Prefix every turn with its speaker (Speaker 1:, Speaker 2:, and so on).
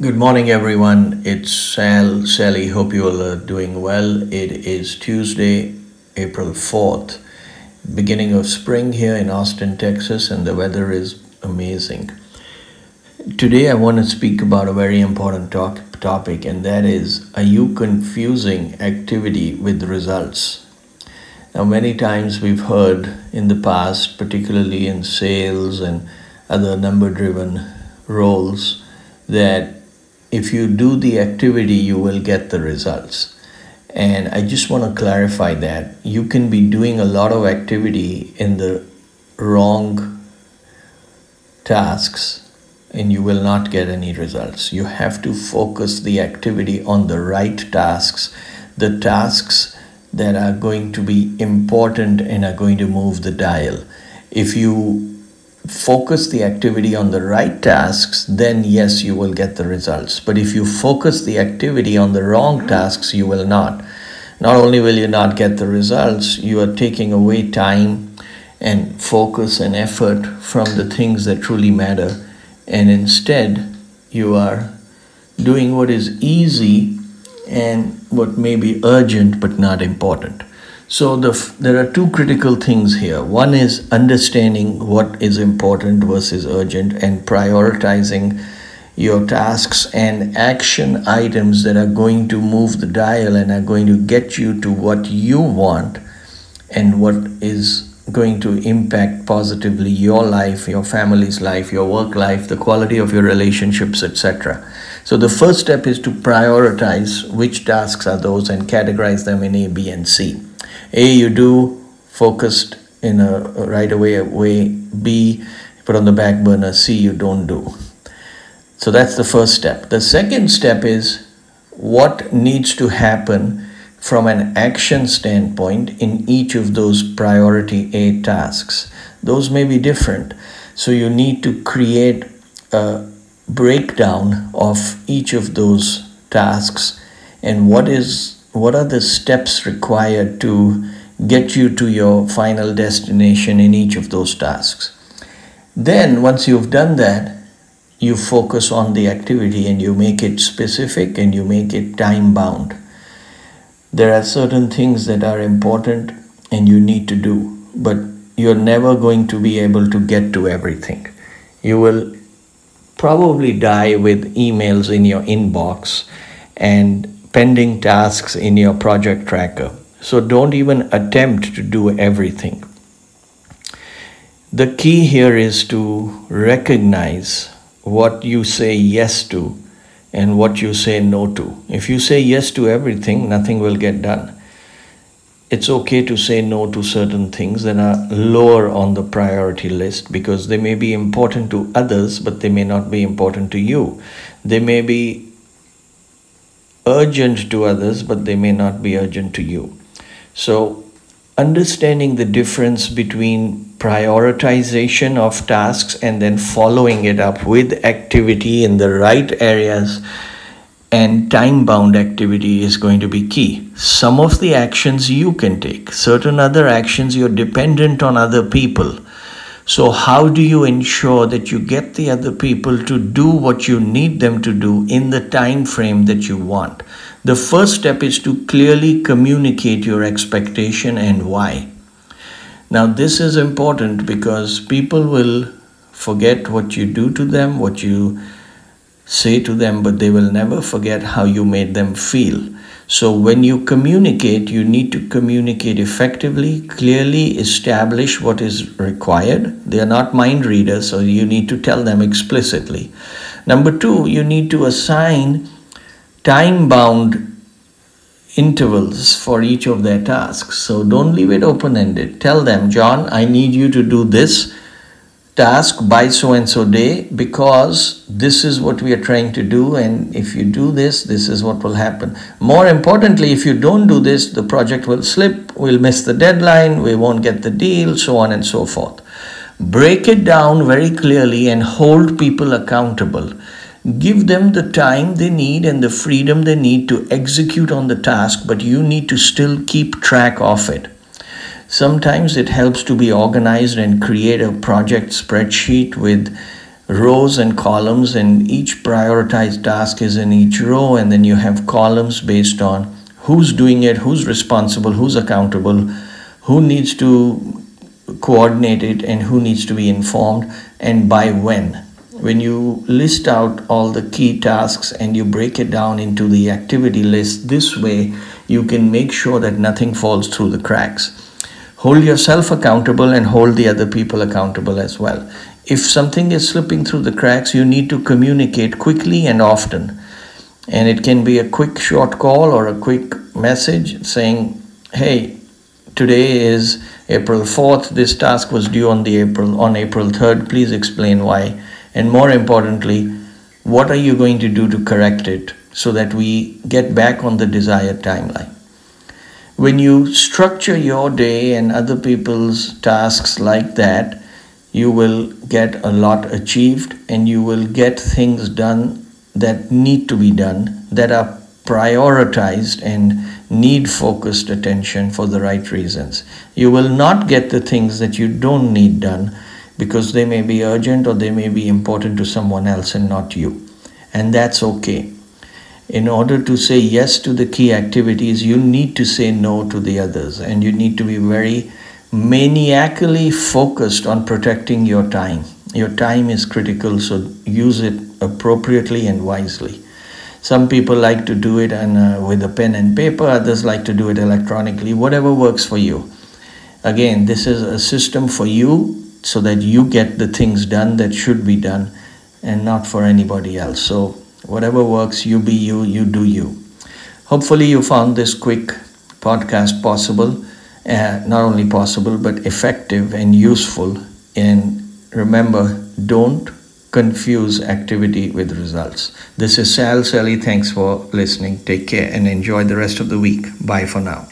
Speaker 1: Good morning, everyone. It's Sal. Sally, hope you all are doing well. It is Tuesday, April 4th, beginning of spring here in Austin, Texas, and the weather is amazing. Today, I want to speak about a very important talk, topic, and that is Are you confusing activity with results? Now, many times we've heard in the past, particularly in sales and other number driven roles, that if you do the activity, you will get the results. And I just want to clarify that you can be doing a lot of activity in the wrong tasks and you will not get any results. You have to focus the activity on the right tasks, the tasks that are going to be important and are going to move the dial. If you focus the activity on the right tasks, then yes, you will get the results. But if you focus the activity on the wrong tasks, you will not. Not only will you not get the results, you are taking away time and focus and effort from the things that truly matter. And instead, you are doing what is easy and what may be urgent but not important. So the, there are two critical things here. One is understanding what is important versus urgent and prioritizing your tasks and action items that are going to move the dial and are going to get you to what you want and what is going to impact positively your life, your family's life, your work life, the quality of your relationships, etc. So the first step is to prioritize which tasks are those and categorize them in A, B, and C. A, you do focused in a right away way. B, put on the back burner. C, you don't do. So that's the first step. The second step is what needs to happen from an action standpoint in each of those priority A tasks. Those may be different. So you need to create a breakdown of each of those tasks and what is what are the steps required to get you to your final destination in each of those tasks. Then, once you've done that, you focus on the activity and you make it specific and you make it time bound. There are certain things that are important and you need to do, but you're never going to be able to get to everything. You will probably die with emails in your inbox and pending tasks in your project tracker. So don't even attempt to do everything. The key here is to recognize what you say yes to and what you say no to. If you say yes to everything, nothing will get done. It's okay to say no to certain things that are lower on the priority list because they may be important to others, but they may not be important to you. They may be urgent to others, but they may not be urgent to you. So, understanding the difference between prioritization of tasks and then following it up with activity in the right areas and time bound activity is going to be key. Some of the actions you can take, certain other actions you're dependent on other people so, how do you ensure that you get the other people to do what you need them to do in the time frame that you want? The first step is to clearly communicate your expectation and why. Now, this is important because people will forget what you do to them, what you say to them, but they will never forget how you made them feel. So, when you communicate, you need to communicate effectively, clearly establish what is required. They are not mind readers, so you need to tell them explicitly. Number two, you need to assign time bound intervals for each of their tasks. So, don't leave it open ended. Tell them, John, I need you to do this task by so and so day because this is what we are trying to do and if you do this this is what will happen. More importantly if you don't do this the project will slip we'll miss the deadline we won't get the deal so on and so forth. Break it down very clearly and hold people accountable. Give them the time they need and the freedom they need to execute on the task but you need to still keep track of it Sometimes it helps to be organized and create a project spreadsheet with rows and columns, and each prioritized task is in each row, and then you have columns based on who's doing it, who's responsible, who's accountable, who needs to coordinate it, and who needs to be informed, and by when. When you list out all the key tasks and you break it down into the activity list, this way you can make sure that nothing falls through the cracks. Hold yourself accountable and hold the other people accountable as well. If something is slipping through the cracks, you need to communicate quickly and often. And it can be a quick short call or a quick message saying, hey, today is April 4th. This task was due on the April on April 3rd. Please explain why. And more importantly, what are you going to do to correct it so that we get back on the desired timeline? When you structure your day and other people's tasks like that, you will get a lot achieved and you will get things done that need to be done, that are prioritized and need focused attention for the right reasons. You will not get the things that you don't need done because they may be urgent or they may be important to someone else and not you. And that's okay. In order to say yes to the key activities, you need to say no to the others and you need to be very maniacally focused on protecting your time. Your time is critical, so use it appropriately and wisely. Some people like to do it and, uh, with a pen and paper, others like to do it electronically, whatever works for you. Again, this is a system for you so that you get the things done that should be done and not for anybody else. So, whatever works, you be you, you do you. Hopefully, you found this quick podcast possible uh, not only possible but effective and useful. And remember, don't confuse activity with results. This is Sal Sally. Thanks for listening. Take care and enjoy the rest of the week. Bye for now.